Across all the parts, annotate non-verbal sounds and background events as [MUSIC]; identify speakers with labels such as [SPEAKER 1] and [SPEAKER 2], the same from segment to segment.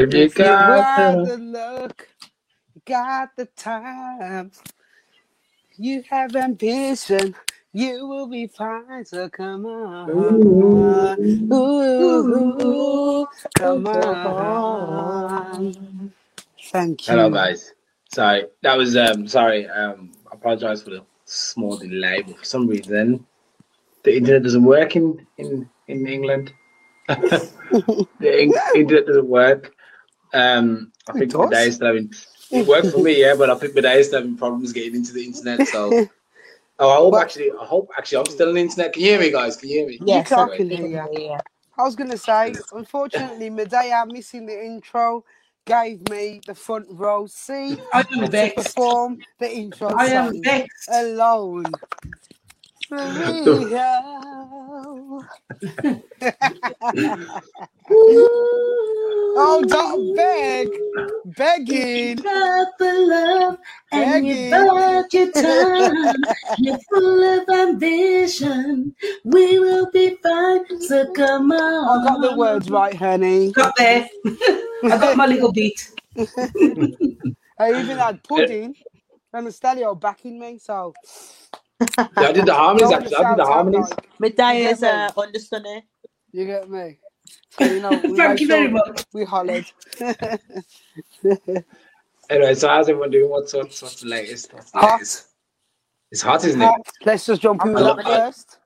[SPEAKER 1] If you
[SPEAKER 2] If you
[SPEAKER 1] got
[SPEAKER 2] want
[SPEAKER 1] the
[SPEAKER 2] the look, got the time, you have ambition, you will be fine. So come on, ooh, come on. Thank you.
[SPEAKER 1] Hello, guys. Sorry, that was um. Sorry, um. I apologize for the small delay, but for some reason, the internet doesn't work in in in England. [LAUGHS] the in- [LAUGHS] internet doesn't work. Um, I
[SPEAKER 2] It
[SPEAKER 1] think
[SPEAKER 2] does.
[SPEAKER 1] my day still having. It worked for me, yeah, but I think my day is still having problems getting into the internet. So, oh, [LAUGHS] I hope
[SPEAKER 2] But-
[SPEAKER 1] actually, I hope actually, I'm still on the internet. Can you hear me, guys? Can you hear me?
[SPEAKER 3] Yes,
[SPEAKER 2] can't
[SPEAKER 3] I
[SPEAKER 2] can
[SPEAKER 3] can
[SPEAKER 2] hear
[SPEAKER 3] hear you.
[SPEAKER 2] I was gonna say, unfortunately, Medea missing the intro gave me the front row seat
[SPEAKER 4] I am
[SPEAKER 2] to
[SPEAKER 4] vexed.
[SPEAKER 2] perform the intro
[SPEAKER 4] I am
[SPEAKER 2] song
[SPEAKER 4] vexed.
[SPEAKER 2] alone. [LAUGHS] Maria. [LAUGHS] oh, don't beg, begging.
[SPEAKER 3] got the love and you
[SPEAKER 2] Begging.
[SPEAKER 3] got your time. You're full of ambition. We will be fine. So come on.
[SPEAKER 2] I got the words right, honey.
[SPEAKER 4] Got there. I got my little beat.
[SPEAKER 2] I even had pudding and Stelio backing me, so
[SPEAKER 1] Yeah, I did the harmonies. Actually, I did the harmonies.
[SPEAKER 2] like-
[SPEAKER 3] Medea is
[SPEAKER 2] You get
[SPEAKER 3] uh,
[SPEAKER 2] me?
[SPEAKER 3] understudy.
[SPEAKER 2] you get me. So, you know, [LAUGHS] we
[SPEAKER 4] Thank you very much.
[SPEAKER 2] We hollered. [LAUGHS]
[SPEAKER 1] Anyway, so how's everyone doing? What's what's, what's the latest? What's the
[SPEAKER 2] Hot.
[SPEAKER 1] latest? It's hot, isn't it?
[SPEAKER 2] Let's just jump in
[SPEAKER 3] I
[SPEAKER 2] with
[SPEAKER 1] love
[SPEAKER 2] that
[SPEAKER 1] it.
[SPEAKER 2] first.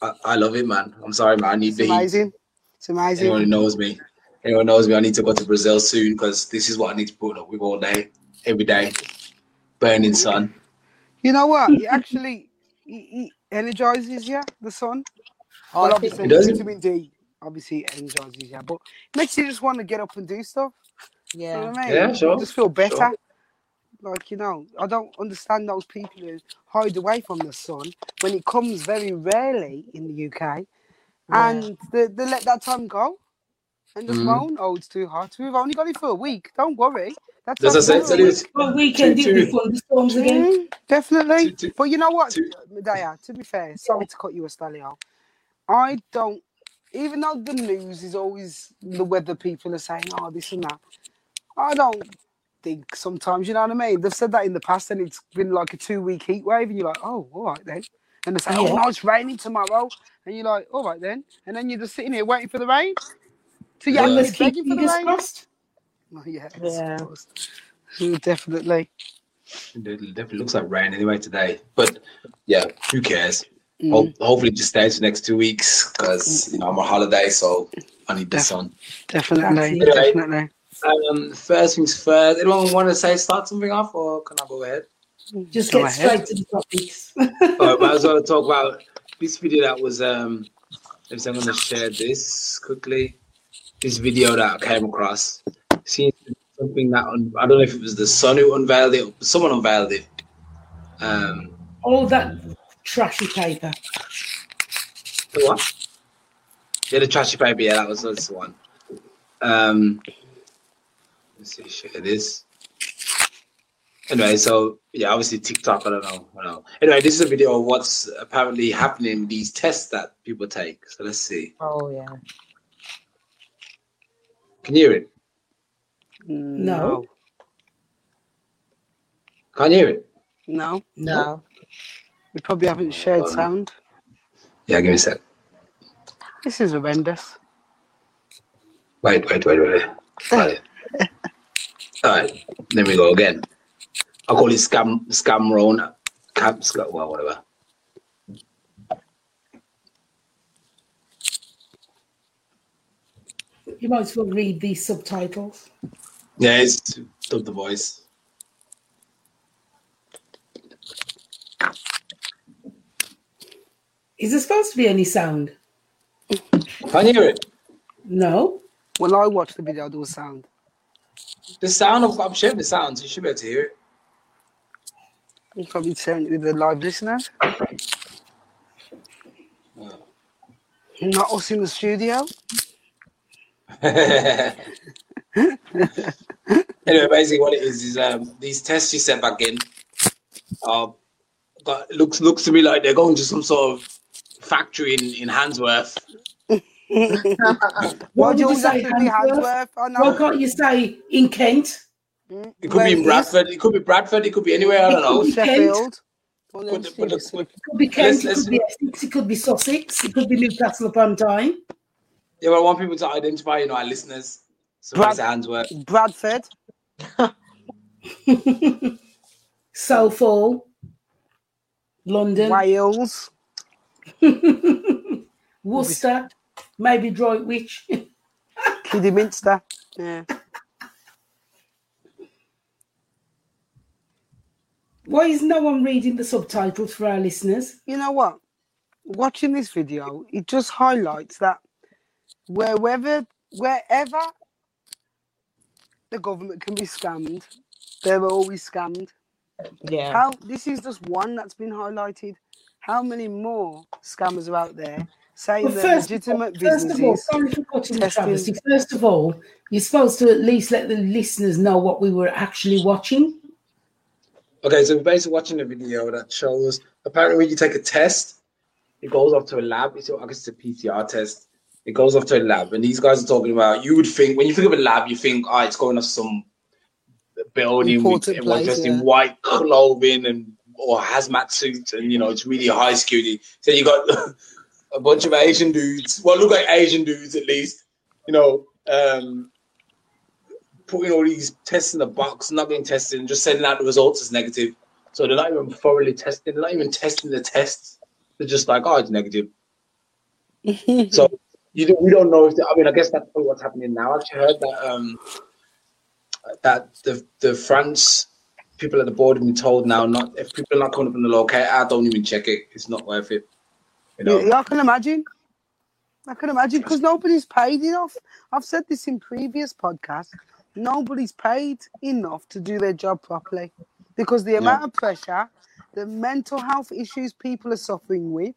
[SPEAKER 1] I, I love it, man. I'm sorry, man. I need
[SPEAKER 2] It's
[SPEAKER 1] the heat.
[SPEAKER 2] amazing. It's amazing.
[SPEAKER 1] Anyone who knows me, anyone knows me, I need to go to Brazil soon because this is what I need to put up with all day, every day. Burning sun.
[SPEAKER 2] You know what? It actually it, it energizes you, the sun.
[SPEAKER 3] Oh,
[SPEAKER 2] Well,
[SPEAKER 3] I think
[SPEAKER 2] obviously,
[SPEAKER 1] It does?
[SPEAKER 2] vitamin D obviously it energizes you, but it makes you just want to get up and do stuff. You know
[SPEAKER 3] yeah.
[SPEAKER 2] I mean?
[SPEAKER 1] Yeah, sure,
[SPEAKER 2] You just feel better.
[SPEAKER 1] sure.
[SPEAKER 2] Like, you know, I don't understand those people who hide away from the sun when it comes very rarely in the UK
[SPEAKER 3] Yeah.
[SPEAKER 2] and they, they let that time go and just
[SPEAKER 1] Mhm.
[SPEAKER 2] moan, oh, it's too hot. We've only got it for a week. Don't worry. That's
[SPEAKER 1] As I
[SPEAKER 2] not
[SPEAKER 1] said, so
[SPEAKER 2] a week.
[SPEAKER 1] it's
[SPEAKER 4] Well, weekend
[SPEAKER 1] Two-
[SPEAKER 4] it
[SPEAKER 1] two-
[SPEAKER 4] be thunderstorms again.
[SPEAKER 2] Mm, definitely.
[SPEAKER 1] Two- two-
[SPEAKER 2] but you know what,
[SPEAKER 1] two-
[SPEAKER 2] Medea, to be fair, sorry to cut you a stallion. I don't, even though the news is always the weather people are saying, oh, this and that, I don't think sometimes, you know what I mean? They've said that in the past and it's been like a two week heat wave, and you're like, oh, all right then. And they say, oh, no, it's raining tomorrow. And you're like, all right then. And then you're just sitting here waiting for the rain. So you're
[SPEAKER 1] Yeah.
[SPEAKER 2] actually
[SPEAKER 4] Let's keep
[SPEAKER 2] begging for the rain.
[SPEAKER 4] crossed. [LAUGHS]
[SPEAKER 2] Oh, yeah,
[SPEAKER 3] Yeah.
[SPEAKER 2] Mm, Definitely.
[SPEAKER 1] it definitely looks like rain anyway today. But yeah, who cares?
[SPEAKER 2] Mm.
[SPEAKER 1] Hope, hopefully, just stays for the next two weeks because you know I'm on holiday, so I need the
[SPEAKER 2] Def-
[SPEAKER 1] sun.
[SPEAKER 2] Definitely.
[SPEAKER 4] That's
[SPEAKER 1] it.
[SPEAKER 2] Definitely.
[SPEAKER 1] Um, first things first. Anyone want to say start something off, or can I go ahead?
[SPEAKER 4] Just
[SPEAKER 2] Go
[SPEAKER 4] get
[SPEAKER 2] ahead.
[SPEAKER 4] straight to the topics. [LAUGHS]
[SPEAKER 1] Alright, might as well talk about this video that was um if I'm gonna share this quickly. This video that I came across. Seems something that un- I don't know if it was the son who unveiled it, but someone unveiled it. Um
[SPEAKER 4] All that trashy paper.
[SPEAKER 1] the what? Yeah, the trashy paper, yeah, that was that's the one. Um let's see, share this. Anyway, so yeah, obviously TikTok, I don't know. I don't know. Anyway, this is a video of what's apparently happening with these tests that people take. So let's see.
[SPEAKER 3] Oh yeah.
[SPEAKER 1] Can you hear it?
[SPEAKER 2] No.
[SPEAKER 1] Can't hear it?
[SPEAKER 2] No.
[SPEAKER 3] No.
[SPEAKER 2] We probably haven't oh, shared um, sound.
[SPEAKER 1] Yeah, give me a sec.
[SPEAKER 2] This is horrendous.
[SPEAKER 1] Wait, wait, wait, wait. Right. All right, then we go again. I'll call it scam, scam Rona. Cam, sc- well, whatever.
[SPEAKER 4] You might as well read these subtitles.
[SPEAKER 1] Yeah, it's dub the voice.
[SPEAKER 4] Is there supposed to be any sound?
[SPEAKER 1] Can't you hear it?
[SPEAKER 4] No.
[SPEAKER 2] When I watched the video, there was sound.
[SPEAKER 1] The sound of I'm sharing the sounds. You should be able to hear it.
[SPEAKER 2] You're probably sharing it with the live listeners. Not us in the studio. [LAUGHS]
[SPEAKER 1] anyway, basically, what it is is um, these tests you sent back in. Uh, got, looks looks to me like they're going to some sort of factory in in Handsworth, [LAUGHS]
[SPEAKER 4] Why
[SPEAKER 2] Why do you
[SPEAKER 4] you
[SPEAKER 2] always have
[SPEAKER 4] say
[SPEAKER 2] to be
[SPEAKER 4] Handsworth?
[SPEAKER 2] Handsworth? I
[SPEAKER 4] Why
[SPEAKER 2] know.
[SPEAKER 4] can't you say in Kent?
[SPEAKER 2] Mm.
[SPEAKER 1] It could
[SPEAKER 2] Where
[SPEAKER 1] be in? Bradford. It could be Bradford. It could be anywhere. I don't know.
[SPEAKER 2] Sheffield. One of them
[SPEAKER 1] But, but,
[SPEAKER 2] seriously.
[SPEAKER 1] but,
[SPEAKER 4] It could be Kent,
[SPEAKER 1] Let's-
[SPEAKER 4] it
[SPEAKER 1] let's-
[SPEAKER 4] could be Essex, it could be Sussex, it could be Newcastle upon Tyne.
[SPEAKER 1] yeah, but I want people to identify, you know, our listeners. So
[SPEAKER 2] Brad-
[SPEAKER 1] it's Handsworth.
[SPEAKER 2] Bradford. [LAUGHS]
[SPEAKER 4] Southall, London,
[SPEAKER 2] Wales. [LAUGHS]
[SPEAKER 4] Worcester, maybe Droitwich. [LAUGHS]
[SPEAKER 2] Kidderminster. Yeah.
[SPEAKER 4] Why is no one reading the subtitles for our listeners?
[SPEAKER 2] You know what? Watching this video, it just highlights that wherever, wherever the government can be scammed, they're always scammed.
[SPEAKER 3] Yeah.
[SPEAKER 2] How this is just one that's been highlighted. How many more scammers are out there saying
[SPEAKER 4] Well,
[SPEAKER 2] that
[SPEAKER 4] first, of all,
[SPEAKER 2] legitimate
[SPEAKER 4] first of all, sorry for cutting the
[SPEAKER 2] testing-
[SPEAKER 4] travesty. First of all, you're supposed to at least let the listeners know what we were actually watching.
[SPEAKER 1] Okay, so we're basically watching a video that shows apparently when you take a test, it goes off to a lab. It's, I guess it's a PCR test. It goes off to a lab, and these guys are talking about. You would think when you think of a lab, you think, oh, it's going off some building with
[SPEAKER 2] Important
[SPEAKER 1] everyone
[SPEAKER 2] place,
[SPEAKER 1] dressed in white clothing and or hazmat suits, and you know it's really high security. So you got [LAUGHS] a bunch of Asian dudes. Well, look like Asian dudes at least. You know, um, putting all these tests in the box, not getting tested, and just sending out the results as negative. So they're not even thoroughly testing. They're not even testing the tests. They're just like, oh, it's negative. [LAUGHS] So you don't, we don't know if. The, I mean, I guess that's what's happening now. I actually heard that um, that the the France people at the board have been told now not if people are not coming from the locator, I don't even check it. It's not worth it. You know.
[SPEAKER 2] Yeah, I can imagine. I can imagine because nobody's paid enough. I've said this in previous podcasts. Nobody's paid enough to do their job properly because the amount of pressure, the mental health issues people are suffering with,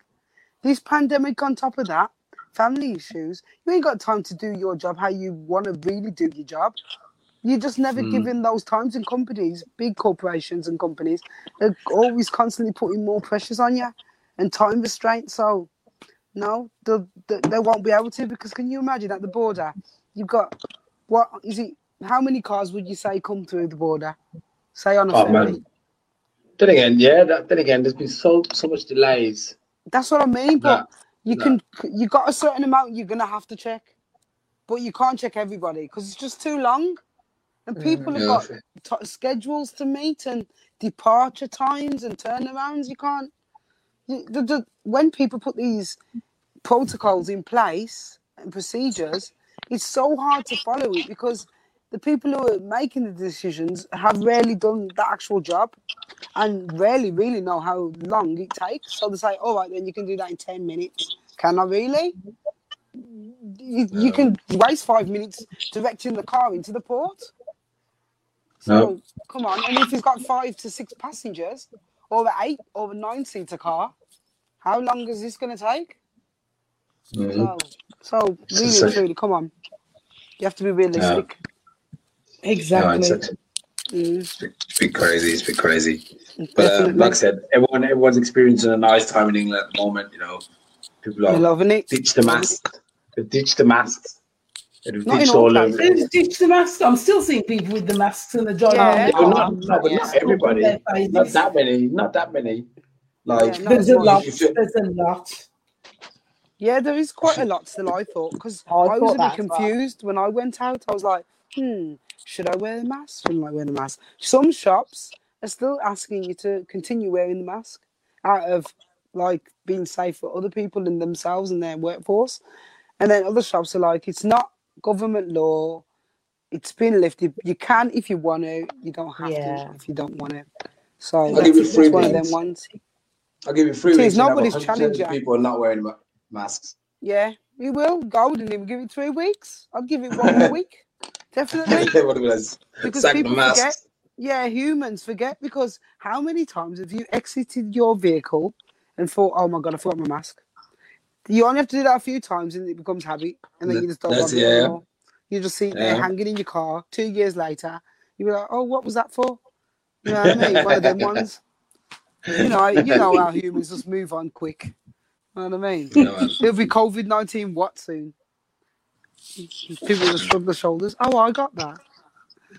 [SPEAKER 2] this pandemic on top of that, family issues, you ain't got time to do your job how you want to really do your job. You're just never
[SPEAKER 1] Mm.
[SPEAKER 2] given those times, and companies, big corporations and companies, they're always constantly putting more pressures on you and time restraints. So, no, they, they, they won't be able to because can you imagine at the border, you've got what is it? How many cars would you say come through the border? Say on a
[SPEAKER 1] Oh
[SPEAKER 2] ferry.
[SPEAKER 1] man. Then again, yeah. That, then again, there's been so so much delays.
[SPEAKER 2] That's what I mean. But you
[SPEAKER 1] no.
[SPEAKER 2] can, you got a certain amount you're gonna have to check, but you can't check everybody because it's just too long, and people have
[SPEAKER 1] Mm, yeah.
[SPEAKER 2] got t- schedules to meet and departure times and turnarounds. You can't. You, the, the, when people put these protocols in place and procedures, it's so hard to follow it because the people who are making the decisions have rarely done the actual job and rarely really know how long it takes. So they say, all right, then you can do that in 10 minutes. Can I really? You, you can waste five minutes directing the car into the port. So,
[SPEAKER 1] No.
[SPEAKER 2] come on. And if he's got five to six passengers, or an eight or a nine seater car, how long is this going to take?
[SPEAKER 1] Mhm.
[SPEAKER 2] So, so really, and come on. You have to be realistic.
[SPEAKER 1] No,
[SPEAKER 4] Exactly.
[SPEAKER 1] it's, it's,
[SPEAKER 2] Mm,
[SPEAKER 1] it's been crazy. It's been crazy. But
[SPEAKER 2] definitely.
[SPEAKER 1] like I said, everyone everyone's experiencing a nice time in England at the moment. You know, people are
[SPEAKER 2] loving it.
[SPEAKER 1] ditched the masks. They've the masks. They've
[SPEAKER 2] Not in
[SPEAKER 1] ditched
[SPEAKER 2] all
[SPEAKER 1] all of
[SPEAKER 2] places.
[SPEAKER 1] it.
[SPEAKER 4] Who's ditched the mask? I'm still seeing people with the masks and the driving
[SPEAKER 2] Yeah.
[SPEAKER 4] around
[SPEAKER 1] But not, no, but not everybody. Not that many. Not that many. Like
[SPEAKER 2] Yeah.
[SPEAKER 4] There's a lot.
[SPEAKER 1] You
[SPEAKER 4] There's a lot.
[SPEAKER 2] Yeah, there is quite a [LAUGHS] lot still, I thought, because
[SPEAKER 3] Oh, I
[SPEAKER 2] I was a bit
[SPEAKER 3] that as well.
[SPEAKER 2] confused when I went out. I was like, hmm, should I wear the mask? Shouldn't I wear the mask? Some shops are still asking you to continue wearing the mask out of like being safe for other people and themselves and their workforce. And then other shops are like, it's not government law. It's been lifted. You can if you want to. You don't have
[SPEAKER 3] Yeah.
[SPEAKER 2] to if you don't want to. So
[SPEAKER 1] I'll
[SPEAKER 2] that's,
[SPEAKER 1] give you
[SPEAKER 2] that's
[SPEAKER 1] three
[SPEAKER 2] one of them ones.
[SPEAKER 1] I'll give you three
[SPEAKER 2] Jeez,
[SPEAKER 1] weeks. and have
[SPEAKER 2] nobody's
[SPEAKER 1] 100%
[SPEAKER 2] challenged
[SPEAKER 1] of
[SPEAKER 2] you.
[SPEAKER 1] People are not wearing ma- masks.
[SPEAKER 2] Yeah, we will. I wouldn't even give it three weeks. I'll give it one more week. [LAUGHS] Definitely.
[SPEAKER 1] Everybody
[SPEAKER 2] Because
[SPEAKER 1] sack the
[SPEAKER 2] people forget. Yeah, humans forget because how many times have you exited your vehicle and thought, oh my God, I forgot my mask? You only have to do that a few times and it becomes habit and then you just don't bother
[SPEAKER 1] yeah.
[SPEAKER 2] anymore. You just see it there hanging in your car two years later. You're like, oh, what was that for? You know what I mean? One of them ones. [LAUGHS] You know, you know how humans just move on quick. You know what I mean?
[SPEAKER 1] You know.
[SPEAKER 2] It'll be COVID 19 what soon? People just shrug their shoulders. Oh, I got that.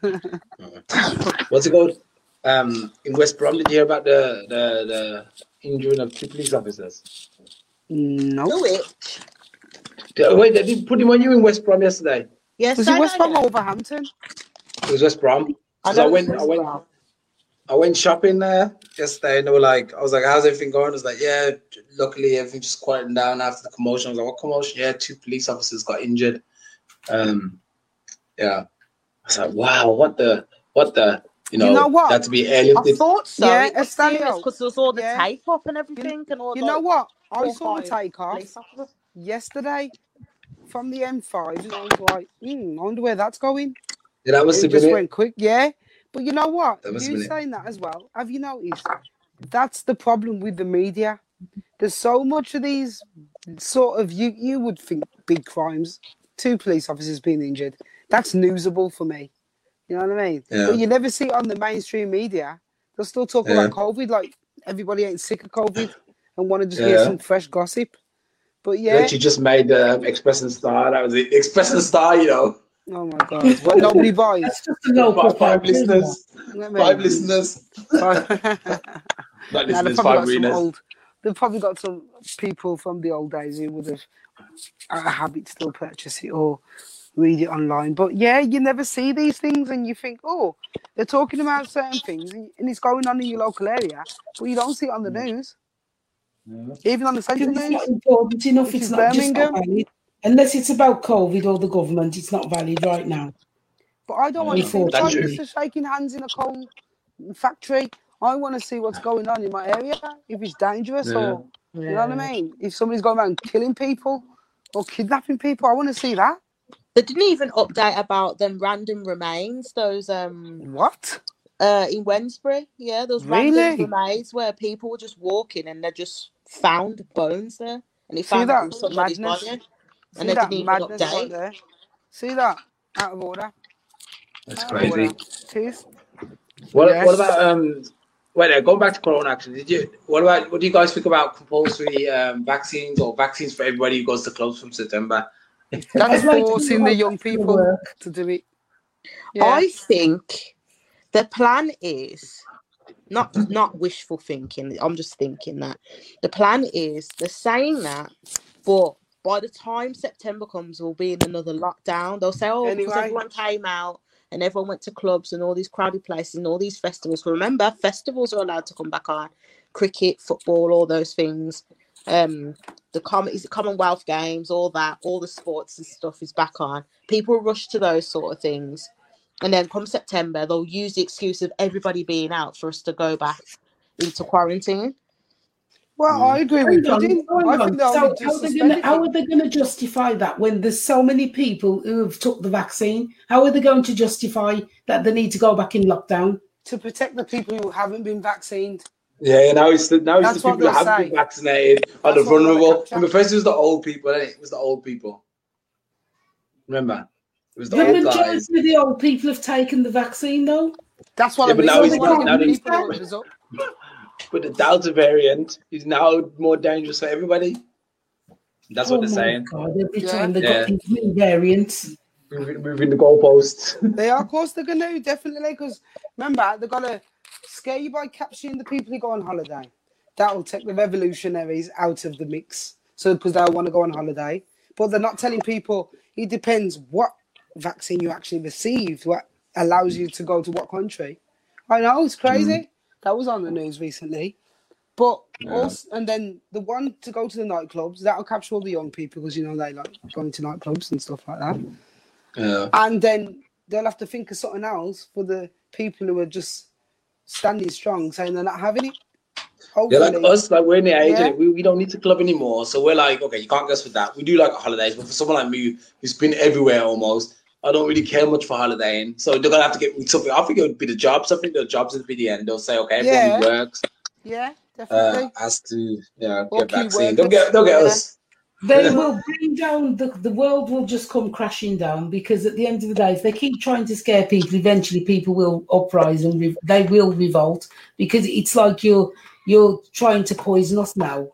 [SPEAKER 2] [LAUGHS]
[SPEAKER 1] What's it called? Um, in West Brom, did you hear about the the, the injuring of two police officers?
[SPEAKER 2] No.
[SPEAKER 3] Do it.
[SPEAKER 1] Wait, they did put him on you in West Brom yesterday.
[SPEAKER 3] Yes,
[SPEAKER 2] Was it West Brom or Wolverhampton?
[SPEAKER 1] It was West Brom.
[SPEAKER 3] I
[SPEAKER 1] I went, I went,
[SPEAKER 3] Brom.
[SPEAKER 1] I went shopping there yesterday, and they were like, I was like, "How's everything going?" I was like, "Yeah, luckily everything just quieted down after the commotion." I was like, "What commotion?" Yeah, two police officers got injured. Um, yeah, I was like, "Wow, what the, what the." You know,
[SPEAKER 2] know what?
[SPEAKER 1] That to be airlifted.
[SPEAKER 3] I thought so.
[SPEAKER 2] Yeah,
[SPEAKER 3] it was because there was all the
[SPEAKER 2] Yeah.
[SPEAKER 3] tape up and everything, and all.
[SPEAKER 2] You
[SPEAKER 3] like,
[SPEAKER 2] know what? I
[SPEAKER 3] four,
[SPEAKER 2] saw the
[SPEAKER 3] five
[SPEAKER 2] takeoff yesterday from the M5, and I was like, hmm, I wonder where that's going.
[SPEAKER 1] Yeah, that must
[SPEAKER 2] it
[SPEAKER 1] have
[SPEAKER 2] just
[SPEAKER 1] been it.
[SPEAKER 2] went quick, yeah. But you know what?
[SPEAKER 1] That must have
[SPEAKER 2] You
[SPEAKER 1] been it.
[SPEAKER 2] saying that as well. Have you noticed? That's the problem with the media. There's so much of these sort of you you would think big crimes, two police officers being injured. That's newsable for me. You know what I mean?
[SPEAKER 1] Yeah.
[SPEAKER 2] But you never see it on the mainstream media. They'll still talk
[SPEAKER 1] Yeah.
[SPEAKER 2] about COVID like everybody ain't sick of COVID and want to just hear some fresh gossip. But
[SPEAKER 1] Yeah.
[SPEAKER 2] yeah,
[SPEAKER 1] She just made the um, Express and Star. That was it. Express and Star, you know.
[SPEAKER 2] oh my god, what nobody [LAUGHS] buys.
[SPEAKER 4] That's just a local
[SPEAKER 1] Five, five
[SPEAKER 4] paper,
[SPEAKER 1] listeners.
[SPEAKER 2] You know what I
[SPEAKER 1] Five
[SPEAKER 2] mean?
[SPEAKER 1] listeners.
[SPEAKER 2] Five- [LAUGHS] [LAUGHS]
[SPEAKER 1] Not
[SPEAKER 2] they've
[SPEAKER 1] listeners,
[SPEAKER 2] probably
[SPEAKER 1] five
[SPEAKER 2] got some
[SPEAKER 1] readers.
[SPEAKER 2] old. They've probably got some people from the old days who would have a habit to still purchase it or read it online. But yeah, you never see these things, and you think, oh, they're talking about certain things, and and it's going on in your local area, but you don't see it on the news, even on the central
[SPEAKER 4] Because it's
[SPEAKER 2] news.
[SPEAKER 4] not important enough. It's
[SPEAKER 2] is
[SPEAKER 4] not just not valid. Unless it's about COVID or the government, it's not valid right now.
[SPEAKER 2] But I don't want to see the
[SPEAKER 4] That's
[SPEAKER 1] true.
[SPEAKER 2] police are shaking hands in a coal factory. I want to see what's going on in my area, if it's dangerous
[SPEAKER 1] Yeah.
[SPEAKER 2] or you know what I mean. If somebody's going around killing people or kidnapping people, I want to see that.
[SPEAKER 3] They didn't even update about them random remains. Those um
[SPEAKER 2] What?
[SPEAKER 3] uh in Wednesbury, yeah, those
[SPEAKER 2] Really?
[SPEAKER 3] random remains where people were just walking and they're just found bones there, and he
[SPEAKER 2] See
[SPEAKER 3] found out it
[SPEAKER 2] that
[SPEAKER 3] was somebody's
[SPEAKER 2] madness?
[SPEAKER 3] body,
[SPEAKER 2] See
[SPEAKER 3] and they
[SPEAKER 2] that
[SPEAKER 3] didn't even
[SPEAKER 2] madness right
[SPEAKER 3] update.
[SPEAKER 2] there? See that? Out of order.
[SPEAKER 1] That's
[SPEAKER 2] Out of
[SPEAKER 1] crazy.
[SPEAKER 2] order. It is.
[SPEAKER 1] What,
[SPEAKER 2] Yes.
[SPEAKER 1] what about um? Wait, there, going back to Corona. Actually, did you? What about? What do you guys think about compulsory um, vaccines or vaccines for everybody who goes to clubs from September? [LAUGHS]
[SPEAKER 2] That's
[SPEAKER 4] I'd like
[SPEAKER 2] forcing the young people to do it. Yeah.
[SPEAKER 3] I think the plan is not not wishful thinking. I'm just thinking that the plan is they're saying that, but by the time September comes, we'll be in another lockdown. They'll say, "Oh, because
[SPEAKER 2] Anyway.
[SPEAKER 3] everyone came out and everyone went to clubs and all these crowded places and all these festivals." Remember, festivals are allowed to come back on, cricket, football, all those things. Um, the com- is it Commonwealth Games, all that, all the sports and stuff is back on. People rush to those sort of things. And then come September, they'll use the excuse of everybody being out for us to go back into quarantine.
[SPEAKER 2] Well, mm. I agree with
[SPEAKER 4] Hang on,
[SPEAKER 2] Pudding.
[SPEAKER 4] hang
[SPEAKER 2] I think
[SPEAKER 4] So how, are they gonna, how are they going to justify that when there's so many people who have took the vaccine? How are they going to justify that they need to go back in lockdown?
[SPEAKER 2] to protect the people who haven't been vaccinated.
[SPEAKER 1] Yeah, now it's the now it's
[SPEAKER 2] That's
[SPEAKER 1] the people who haven't been vaccinated are the
[SPEAKER 2] That's what they'll
[SPEAKER 1] vulnerable.
[SPEAKER 2] capture.
[SPEAKER 1] Remember, first it was the old people. Then it was the old people. Remember, it was the,
[SPEAKER 4] The
[SPEAKER 1] old
[SPEAKER 4] majority
[SPEAKER 1] guys.
[SPEAKER 4] of the old people have taken the vaccine, though.
[SPEAKER 2] That's what
[SPEAKER 1] Yeah,
[SPEAKER 2] I'm
[SPEAKER 1] but now
[SPEAKER 2] saying.
[SPEAKER 1] it's-
[SPEAKER 2] They want to
[SPEAKER 1] now
[SPEAKER 2] give
[SPEAKER 1] it's-
[SPEAKER 2] people the numbers up.
[SPEAKER 1] But the Delta variant is now more dangerous for everybody. That's what
[SPEAKER 4] oh
[SPEAKER 1] they're
[SPEAKER 4] my
[SPEAKER 1] saying.
[SPEAKER 4] God, every
[SPEAKER 2] Yeah.
[SPEAKER 4] time they
[SPEAKER 1] Yeah.
[SPEAKER 4] got these new variants.
[SPEAKER 1] Moving, moving the goalposts. [LAUGHS]
[SPEAKER 2] They are, of course, they're going to definitely. Because remember, they're going to scare you by capturing the people who go on holiday. That will take the revolutionaries out of the mix. So, because they want to go on holiday, but they're not telling people. It depends what vaccine you actually received, what allows you to go to what country. I know it's crazy. Hmm. That was on the news recently. But
[SPEAKER 1] Yeah.
[SPEAKER 2] also, and then the one to go to the nightclubs that'll capture all the young people because you know they like going to nightclubs and stuff like that
[SPEAKER 1] Yeah.
[SPEAKER 2] and then they'll have to think of something else for the people who are just standing strong, saying they're not having it. Hopefully,
[SPEAKER 1] like us, like we're in the age,
[SPEAKER 2] Yeah.
[SPEAKER 1] we, we don't need to club anymore. So we're like, okay, you can't go for that. We do like holidays, but for someone like me who's been everywhere almost, I don't really care much for holidaying. So they're gonna have to get with something. I think it would be the jobs. I think the jobs would be the end. They'll say, okay, everyone who
[SPEAKER 2] Yeah.
[SPEAKER 1] works
[SPEAKER 2] yeah,
[SPEAKER 1] uh,
[SPEAKER 2] definitely.
[SPEAKER 1] has to yeah,
[SPEAKER 2] Or
[SPEAKER 1] get
[SPEAKER 2] key
[SPEAKER 1] vaccine. Don't get don't get
[SPEAKER 2] Yeah.
[SPEAKER 1] us.
[SPEAKER 4] They will bring down the, the world will just come crashing down because at the end of the day, if they keep trying to scare people, eventually people will uprise and re- they will revolt because it's like you're you're trying to poison us now.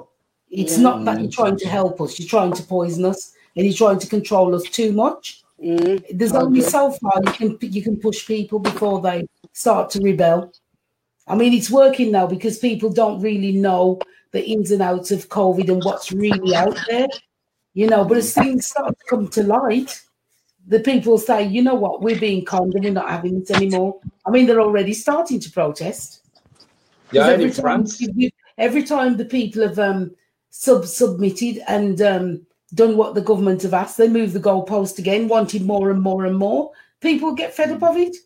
[SPEAKER 4] It's not that you're trying to help us; you're trying to poison us. and you're trying to control us too much.
[SPEAKER 2] Mm.
[SPEAKER 4] There's only
[SPEAKER 2] agree.
[SPEAKER 4] so far you can you can push people before they start to rebel. I mean, it's working now because people don't really know the ins and outs of COVID and what's really out there, you know. But as things start to come to light, the people say, you know what, we're being conned and we're not having it anymore. I mean, they're already starting to protest.
[SPEAKER 1] Yeah,
[SPEAKER 4] 'Cause
[SPEAKER 1] and in
[SPEAKER 4] every time,
[SPEAKER 1] France.
[SPEAKER 4] every time the people have um, sub submitted and um, done what the government have asked, they move the goalpost again, wanted more and more and more. People get fed up of it.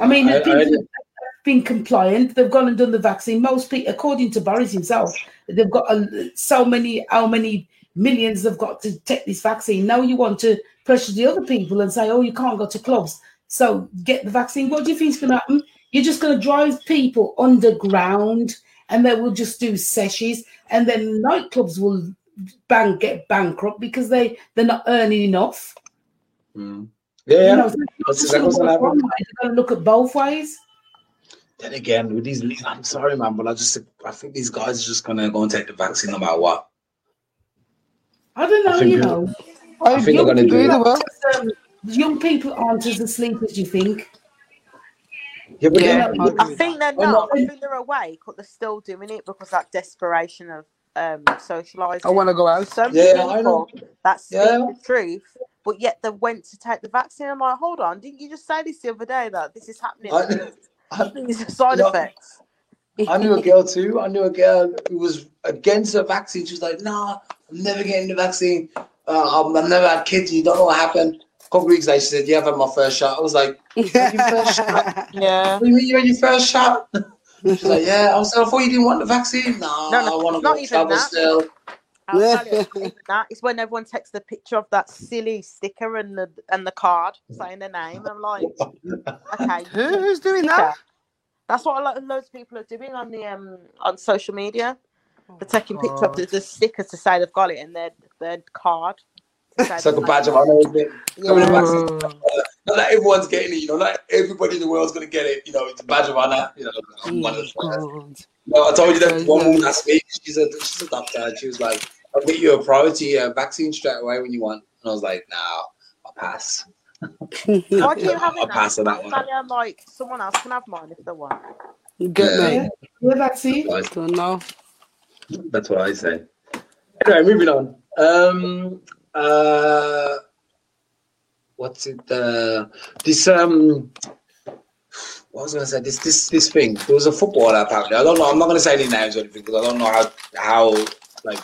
[SPEAKER 4] I mean,
[SPEAKER 1] I,
[SPEAKER 4] people
[SPEAKER 1] I,
[SPEAKER 4] have been compliant. They've gone and done the vaccine. Most people, according to Boris himself, they've got uh, so many, how many millions they've got to take this vaccine. Now you want to pressure the other people and say, oh, you can't go to clubs. So get the vaccine. What do you think is going to happen? You're just going to drive people underground and they will just do sessions and then nightclubs will bank get bankrupt because they, they're not earning enough.
[SPEAKER 1] Mm. Yeah,
[SPEAKER 4] You
[SPEAKER 1] yeah.
[SPEAKER 4] know, so
[SPEAKER 1] That's
[SPEAKER 4] it's
[SPEAKER 1] exactly what's
[SPEAKER 4] gonna
[SPEAKER 1] gonna
[SPEAKER 4] work
[SPEAKER 1] happen.
[SPEAKER 4] one way, They're going to look at both ways.
[SPEAKER 1] Then again, with these, I'm sorry, man, but I just, I think these guys are just gonna go and take the vaccine no matter what.
[SPEAKER 4] I don't know,
[SPEAKER 1] think
[SPEAKER 4] you know.
[SPEAKER 1] I think they're gonna do
[SPEAKER 4] people
[SPEAKER 1] that.
[SPEAKER 2] Either way.
[SPEAKER 4] um, young people aren't as asleep as you think.
[SPEAKER 1] Yeah, but
[SPEAKER 2] Yeah,
[SPEAKER 1] then,
[SPEAKER 2] I
[SPEAKER 3] think they're not.
[SPEAKER 1] not-
[SPEAKER 3] I think they're awake, but they're still doing it because that desperation of um socializing.
[SPEAKER 2] I want to go out.
[SPEAKER 3] So many
[SPEAKER 1] Yeah, I know.
[SPEAKER 3] people that speak
[SPEAKER 1] Yeah.
[SPEAKER 3] the truth, but yet they went to take the vaccine. I'm like, hold on, didn't you just say this the other day that this is happening?
[SPEAKER 1] I, [LAUGHS] I,
[SPEAKER 3] These are side
[SPEAKER 1] No.
[SPEAKER 3] effects.
[SPEAKER 1] I knew a girl too. I knew a girl who was against the vaccine. She was like, "Nah, I'm never getting the vaccine. Uh, I'm, I've never had kids. You don't know what happened." A couple weeks later, she said, "Yeah, I've had my first shot." I was like, [LAUGHS]
[SPEAKER 3] Yeah.
[SPEAKER 1] "What do you mean you had your first shot?" [LAUGHS] She's like, "Yeah." I was like, "I thought you didn't want the vaccine." No,
[SPEAKER 3] No, no,
[SPEAKER 1] I want to go
[SPEAKER 3] even
[SPEAKER 1] travel
[SPEAKER 3] that.
[SPEAKER 1] still.
[SPEAKER 3] I'll tell you, [LAUGHS] that is when everyone takes the picture of that silly sticker and the and the card saying their name. I'm like, okay, [LAUGHS]
[SPEAKER 2] Who- Who's doing
[SPEAKER 3] sticker.
[SPEAKER 2] that?
[SPEAKER 3] That's what a lot, of loads of people are doing on the um on social media. They're taking picture of the, the sticker to say they've got it and their their card. To say
[SPEAKER 1] It's like a badge of
[SPEAKER 3] got
[SPEAKER 1] honor, isn't? Coming back. Not that everyone's getting it, you know. Not everybody in the world's gonna get it. You know, it's a badge of honor. You know, I'm one of the. No, I told you that
[SPEAKER 2] Okay,
[SPEAKER 1] one
[SPEAKER 2] yeah.
[SPEAKER 1] woman asked me. She's a she's a doctor, and she was like, "I'll get you a priority uh, vaccine straight away when you want." And I was like, "No, I'll pass."
[SPEAKER 3] Why do you [LAUGHS]
[SPEAKER 1] I'll
[SPEAKER 3] it?
[SPEAKER 1] pass on that one.
[SPEAKER 3] Sally, like someone else can have mine if they want.
[SPEAKER 2] Get
[SPEAKER 1] Yeah.
[SPEAKER 2] me.
[SPEAKER 4] Yeah, yeah that's it.
[SPEAKER 2] Don't know.
[SPEAKER 1] That's what I say. Anyway, moving on. Um, uh, what's it? Uh, this um, what was I gonna say? This this this thing. There was a footballer apparently. I don't know. I'm not gonna say any names or anything because I don't know how how like.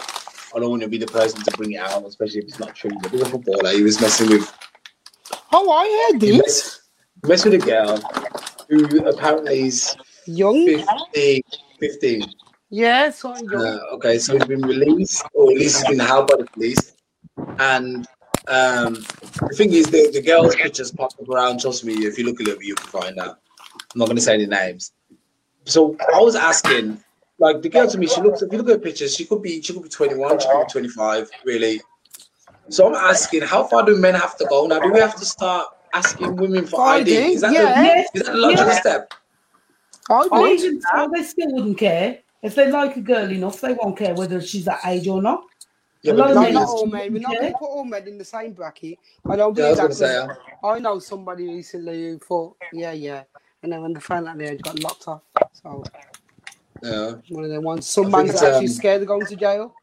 [SPEAKER 1] I don't want to be the person to bring it out, especially if it's not true. But there was a footballer. He was messing with
[SPEAKER 2] Oh, I heard
[SPEAKER 1] he
[SPEAKER 2] this.
[SPEAKER 1] messed, messed with a girl who apparently is
[SPEAKER 2] Young.
[SPEAKER 1] 15. 15.
[SPEAKER 2] Yeah, so.
[SPEAKER 1] Uh, okay, so he's been released, or at least he's been held by the police. And um, the thing is, the, the girl's pictures pop up around. Trust me, if you look a little bit, you can find out. I'm not going to say any names. So I was asking, like the girl to me, she looks. If you look at her pictures, she could be, she could be 21, she could be 25, really. So I'm asking, how far do men have to go now? Do we have to start asking women for
[SPEAKER 2] For
[SPEAKER 1] ID?
[SPEAKER 2] ID?
[SPEAKER 1] Is that
[SPEAKER 2] Yeah.
[SPEAKER 1] the, is that the logical
[SPEAKER 4] Yeah.
[SPEAKER 1] step?
[SPEAKER 2] I
[SPEAKER 4] I
[SPEAKER 2] would.
[SPEAKER 4] even so they still wouldn't care. If they like a girl enough, they won't care whether she's that age or not.
[SPEAKER 1] Yeah,
[SPEAKER 4] A
[SPEAKER 1] but
[SPEAKER 4] lot
[SPEAKER 1] the
[SPEAKER 4] of
[SPEAKER 2] No, not all men. We're not going to put all men in the same bracket. I don't
[SPEAKER 1] yeah, I
[SPEAKER 2] believe
[SPEAKER 1] was
[SPEAKER 2] that.
[SPEAKER 1] going to
[SPEAKER 2] 'cause
[SPEAKER 1] say, uh,
[SPEAKER 2] I know somebody recently who thought, yeah, yeah. And then when they found out they had got locked off. So
[SPEAKER 1] yeah.
[SPEAKER 2] one of them ones. Some
[SPEAKER 1] I
[SPEAKER 2] man's actually
[SPEAKER 1] um,
[SPEAKER 2] scared of going to jail.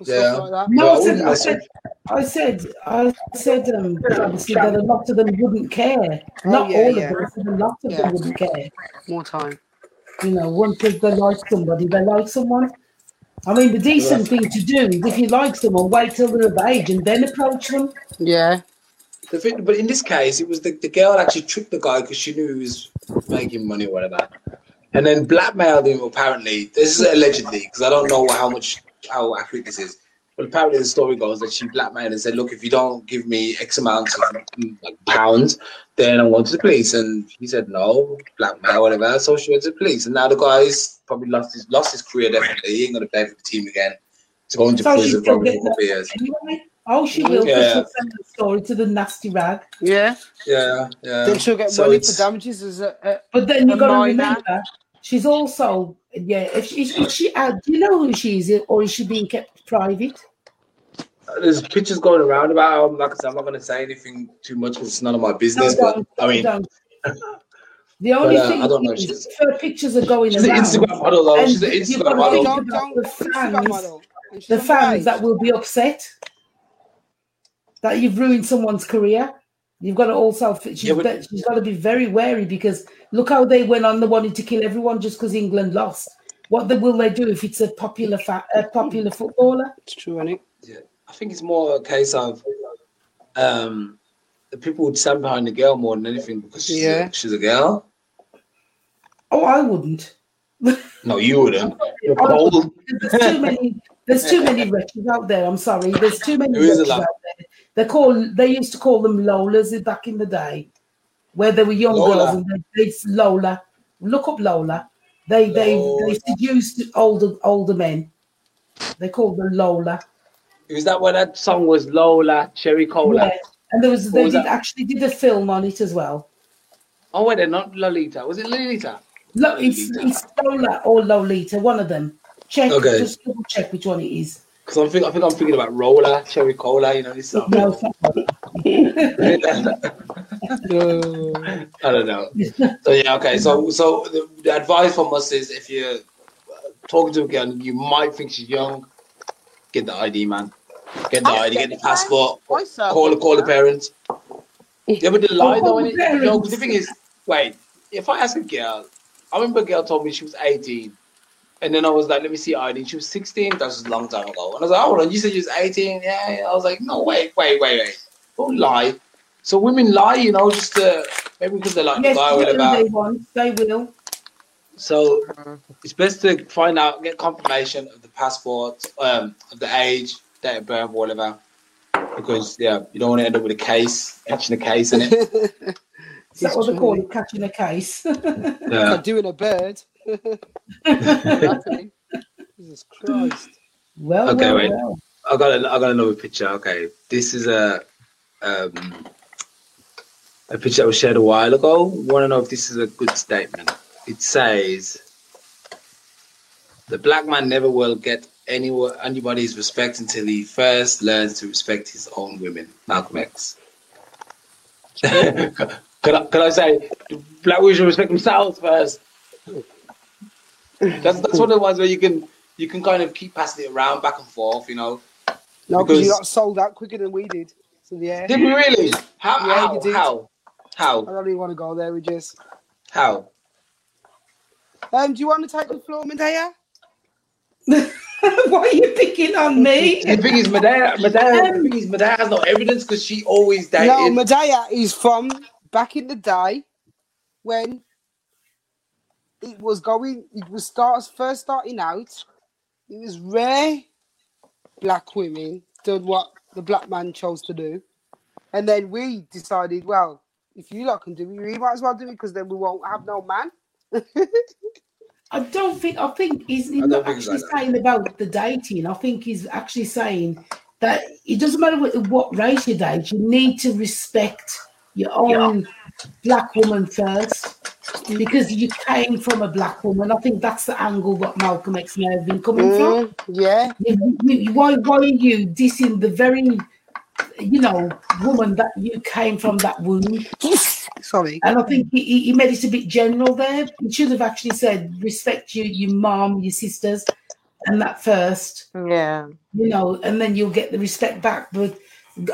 [SPEAKER 1] Yeah.
[SPEAKER 2] like.
[SPEAKER 4] No,
[SPEAKER 1] Well, I
[SPEAKER 4] I said, I said, I said, I said, um, obviously that a lot of them wouldn't care.
[SPEAKER 2] Oh,
[SPEAKER 4] Not
[SPEAKER 2] yeah,
[SPEAKER 4] all
[SPEAKER 2] yeah.
[SPEAKER 4] of them, a lot of
[SPEAKER 2] Yeah.
[SPEAKER 4] them wouldn't care.
[SPEAKER 2] More time.
[SPEAKER 4] You know, once they they like somebody, they like someone. I mean, the decent thing to do is if you like someone, wait till they're of age and then approach them.
[SPEAKER 2] Yeah.
[SPEAKER 1] The thing, but in this case, it was the, the girl actually tricked the guy because she knew he was making money or whatever, and then blackmailed him. Apparently, this is allegedly because I don't know how much how accurate this is, but apparently the story goes that she blackmailed and said, "Look, if you don't give me X amount of like, pounds, then I'm going to the police." And he said, "No, blackmail, whatever." So she went to the police, and now the guy's probably lost his lost his career. Definitely, he ain't going to play for the team again. He's going to
[SPEAKER 4] So she's
[SPEAKER 1] prison
[SPEAKER 4] still
[SPEAKER 1] probably for a couple of years.
[SPEAKER 4] Anyway, oh, she will,
[SPEAKER 1] Yeah.
[SPEAKER 4] she'll send the story to the nasty rag.
[SPEAKER 2] Yeah.
[SPEAKER 1] Yeah, yeah.
[SPEAKER 2] Then she'll get
[SPEAKER 1] So
[SPEAKER 2] money for damages as a, a
[SPEAKER 4] But then you've got to remember, she's also, yeah, if she, is she out, do you know who she is, or is she being kept private?
[SPEAKER 1] there's pictures going around about him. Like I said, I'm not going to say anything too much because it's none of my business.
[SPEAKER 4] No,
[SPEAKER 1] but
[SPEAKER 4] don't,
[SPEAKER 1] I mean,
[SPEAKER 4] don't. [LAUGHS] The only
[SPEAKER 1] uh,
[SPEAKER 4] thing
[SPEAKER 1] I don't know,
[SPEAKER 4] is,
[SPEAKER 1] she's-
[SPEAKER 4] her pictures are going
[SPEAKER 1] she's an
[SPEAKER 4] around.
[SPEAKER 1] Instagram model though.
[SPEAKER 4] And
[SPEAKER 1] She's an
[SPEAKER 4] you've
[SPEAKER 1] Instagram
[SPEAKER 4] got to
[SPEAKER 1] model.
[SPEAKER 4] think
[SPEAKER 2] Don't,
[SPEAKER 4] about
[SPEAKER 2] don't,
[SPEAKER 4] the fans,
[SPEAKER 2] model.
[SPEAKER 4] The fans that will be upset that you've ruined someone's career. You've got to also she's,
[SPEAKER 1] Yeah, but-
[SPEAKER 4] be- she's got to be very wary because look how they went on. They wanted to kill everyone just because England lost. What the, will they do if it's a popular fa- a popular footballer?
[SPEAKER 2] It's true, isn't it?
[SPEAKER 1] Yeah, I think it's more a case of um, the people would stand behind the girl more than anything because she's,
[SPEAKER 2] Yeah.
[SPEAKER 1] a, she's a girl.
[SPEAKER 4] Oh, I wouldn't.
[SPEAKER 1] No, you wouldn't. [LAUGHS] You're cold.
[SPEAKER 4] There's too many. There's too many wretches out there. I'm sorry. There's too many
[SPEAKER 1] There is a
[SPEAKER 4] wretches out there. They call. They used to call them Lolas back in the day, where they were young
[SPEAKER 1] Lola.
[SPEAKER 4] girls and they, they Lola. Look up Lola. They they
[SPEAKER 1] Lola.
[SPEAKER 4] they seduced older older men. They called them Lola.
[SPEAKER 1] Is that where that song was Lola Cherry Cola?
[SPEAKER 4] Yeah. And there was
[SPEAKER 1] What
[SPEAKER 4] they
[SPEAKER 1] was
[SPEAKER 4] did actually did a film on it as well.
[SPEAKER 1] Oh wait, they're not Lolita. Was it Lolita?
[SPEAKER 4] Lo, it's, it's Lola or Lolita, one of them. Check,
[SPEAKER 1] Okay.
[SPEAKER 4] just double check which one it is.
[SPEAKER 1] Because I think I think I'm thinking about Roller Cherry Cola. You know this stuff. [LAUGHS]
[SPEAKER 4] No.
[SPEAKER 1] I don't know. So yeah, okay. So so the, the advice from us is if you're uh, talking to a girl and you might think she's young, get the ID, man. Get the
[SPEAKER 3] I
[SPEAKER 1] ID, get the passport.
[SPEAKER 3] I said,
[SPEAKER 1] Call call the parents. Yeah, but the lie though,
[SPEAKER 4] the
[SPEAKER 1] innit? no. 'cause The thing is, wait. If I ask a girl, I remember a girl told me she was 18. And then I was like, let me see her ID. She was 16. That was a long time ago. And I was like, hold on, you said she was 18? Yeah, yeah. I was like, no, wait, wait, wait, wait. Don't lie. So women lie, you know, just to, maybe because they like
[SPEAKER 4] Yes,
[SPEAKER 1] the guy or
[SPEAKER 4] whatever
[SPEAKER 1] whatever.
[SPEAKER 4] they want, they will.
[SPEAKER 1] So it's best to find out, get confirmation of the passport, um, of the age, date of birth, whatever. Because yeah, you don't want to end up with a case, catching a case in it. [LAUGHS]
[SPEAKER 4] Is that
[SPEAKER 2] It's
[SPEAKER 4] what they call it? Catching a case. [LAUGHS]
[SPEAKER 1] Yeah.
[SPEAKER 2] Like doing a bird. Exactly. Jesus Christ.
[SPEAKER 4] well,
[SPEAKER 1] Okay,
[SPEAKER 4] well,
[SPEAKER 1] wait.
[SPEAKER 4] well.
[SPEAKER 1] I got a, I got another picture. Okay, this is a um, a picture that was shared a while ago. Want to know if this is a good statement? It says, "The black man never will get any anybody's respect until he first learns to respect his own women." Malcolm X. [LAUGHS] could, I, could I say, black women should respect themselves first? That's [LAUGHS] that's one of the ones where you can you can kind of keep passing it around back and forth, you know.
[SPEAKER 2] No, because you got sold out quicker than we did. So yeah,
[SPEAKER 1] Did we really? How?
[SPEAKER 2] Yeah,
[SPEAKER 1] how?
[SPEAKER 2] you did.
[SPEAKER 1] How?
[SPEAKER 2] I don't even want to go there. We just.
[SPEAKER 1] How?
[SPEAKER 2] Um, do you want to take the floor, Medea? [LAUGHS]
[SPEAKER 4] Why are you picking on me? [LAUGHS]
[SPEAKER 1] The thing is, Medea, Medea, the thing is, Medea has no evidence because she always dated.
[SPEAKER 2] No, Medea is from back in the day when it was going. It was start first starting out. It was rare black women did what the black man chose to do, and then we decided, well, if you lot can do it, we might as well do it because then we won't have no man. [LAUGHS]
[SPEAKER 4] I don't think. I think he's
[SPEAKER 1] I don't think
[SPEAKER 4] actually
[SPEAKER 1] like that.
[SPEAKER 4] saying about the dating. I think he's actually saying that it doesn't matter what, what race you date. You need to respect your own black woman first because you came from a black woman. I think that's the angle what Malcolm X may have been coming from.
[SPEAKER 2] Mm, yeah,
[SPEAKER 4] You- you- why, why are you dissing the very, you know, woman that you came from that womb?
[SPEAKER 2] sorry.
[SPEAKER 4] And I think he, he- he made it a bit general there. He should have actually said, respect you, your mom, your sisters, and that first,
[SPEAKER 3] Yeah.
[SPEAKER 4] you know, and then you'll get the respect back. But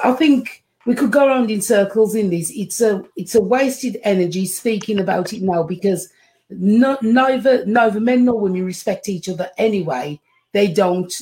[SPEAKER 4] I think we could go around in circles in this. It's a it's a wasted energy speaking about it now because no, neither neither men nor women respect each other anyway. They don't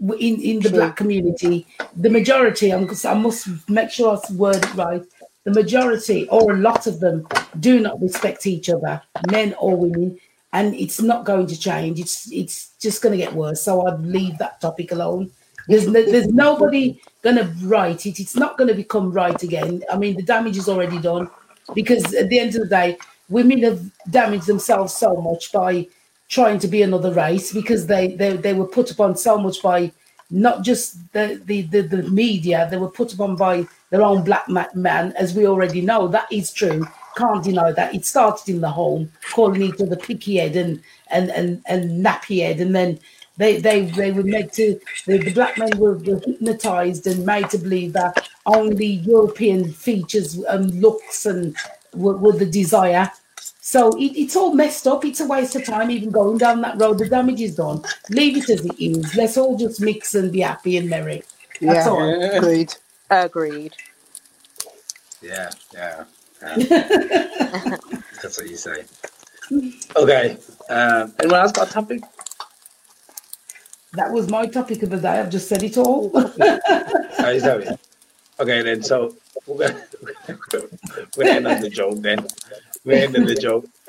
[SPEAKER 4] in in the black community. The majority, I'm, I must make sure I word it right. The majority, or a lot of them, do not respect each other, men or women, and it's not going to change. It's it's just going to get worse. So I'd leave that topic alone. There's no, there's nobody going to right it. It's not going to become right again. I mean, the damage is already done because at the end of the day, women have damaged themselves so much by trying to be another race because they they, they were put upon so much by not just the, the, the, the media, they were put upon by their own black man, as we already know. That is true. Can't deny that. It started in the home, calling each other picky head and and and, and nappy head, and then They they they were made to the, the black men were, were hypnotized and made to believe that only European features and looks and were, were the desire. So it, it's all messed up. It's a waste of time even going down that road. The damage is done. Leave it as it is. Let's all just mix and be happy and merry. That's
[SPEAKER 2] Yeah,
[SPEAKER 4] all.
[SPEAKER 2] agreed.
[SPEAKER 3] Agreed.
[SPEAKER 1] Yeah, yeah. yeah. [LAUGHS] That's what you say. Okay. Um, anyone else got a topic?
[SPEAKER 4] That was my topic of the day. I've just said it all. [LAUGHS]
[SPEAKER 1] Is it? Okay, then. So [LAUGHS] we're gonna we're end on the joke then. We're ending the joke. [LAUGHS]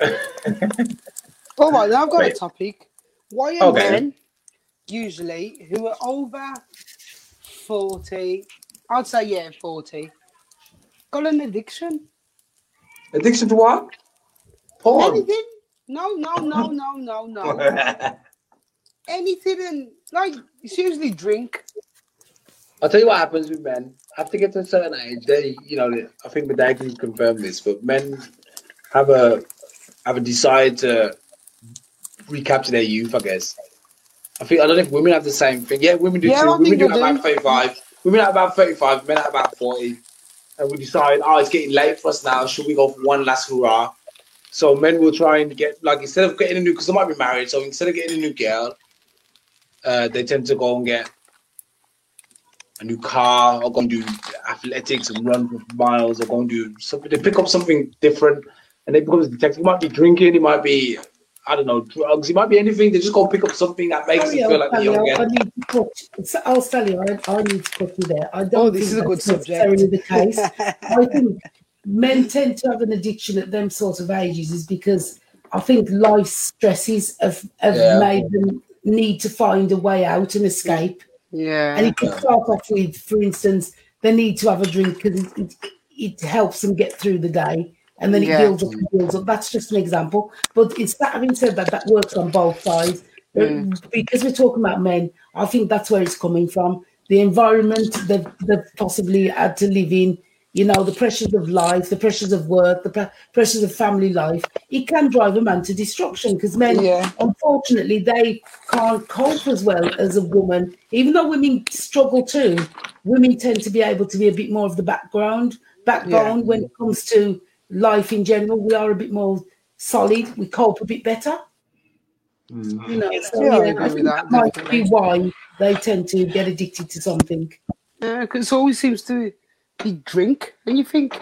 [SPEAKER 2] All right, then I've got
[SPEAKER 1] Wait.
[SPEAKER 2] a topic. Why are
[SPEAKER 1] Okay.
[SPEAKER 2] men usually who are over 40, I'd say, yeah, 40, got an addiction?
[SPEAKER 1] Addiction to what? Porn.
[SPEAKER 2] Anything? No, no, no, no, no, no. Anything, and like, it's usually drink.
[SPEAKER 1] I'll tell you what happens with men. After get to a certain age, they, you know, I think my dad can confirm this, but men have a have a desire to recapture their youth. I guess. I think I don't know if women have the same thing. Yeah, women do
[SPEAKER 2] Yeah,
[SPEAKER 1] too. Women
[SPEAKER 2] think
[SPEAKER 1] do about thirty-five. Women at about thirty-five. Men at about forty, and we decide, oh, it's getting late for us now. Should we go for one last hurrah? So men will try and get like instead of getting a new because they might be married. So instead of getting a new girl, uh, they tend to go and get a new car or go and do athletics and run for miles or go and do something. They pick up something different and they become a detective. It might be drinking, it might be, I don't know, drugs, it might be anything. They just go pick up something that makes
[SPEAKER 4] Sorry,
[SPEAKER 1] them feel like they're
[SPEAKER 4] I'll,
[SPEAKER 1] young
[SPEAKER 4] I
[SPEAKER 1] again.
[SPEAKER 4] need to cut. so I'll tell you, I, I need to cut you there. I don't
[SPEAKER 2] Oh, this
[SPEAKER 4] think
[SPEAKER 2] is a good
[SPEAKER 4] that's
[SPEAKER 2] subject.
[SPEAKER 4] necessarily the case. [LAUGHS] I think men tend to have an addiction at them sort of ages is because I think life stresses have, have
[SPEAKER 1] Yeah.
[SPEAKER 4] made them need to find a way out and escape.
[SPEAKER 2] Yeah.
[SPEAKER 4] And it can start off with, for instance, they need to have a drink because it, it, helps them get through the day. And then it
[SPEAKER 2] Yeah.
[SPEAKER 4] builds up and builds up. That's just an example. But it's that having said that, that works on both sides.
[SPEAKER 2] Mm.
[SPEAKER 4] Because we're talking about men, I think that's where it's coming from. The environment that they've possibly had to live in, you know, the pressures of life, the pressures of work, the pre- pressures of family life, it can drive a man to destruction because men,
[SPEAKER 2] Yeah.
[SPEAKER 4] unfortunately, they can't cope as well as a woman. Even though women struggle too, women tend to be able to be a bit more of the background, backbone when it comes to life in general. We are a bit more solid. We cope a bit better.
[SPEAKER 1] Mm.
[SPEAKER 4] You know, so
[SPEAKER 2] Yeah, I
[SPEAKER 4] yeah,
[SPEAKER 2] agree
[SPEAKER 4] I think
[SPEAKER 2] that,
[SPEAKER 4] that might be why they tend to get addicted to something.
[SPEAKER 2] Yeah, because it always seems to be drink, and you think,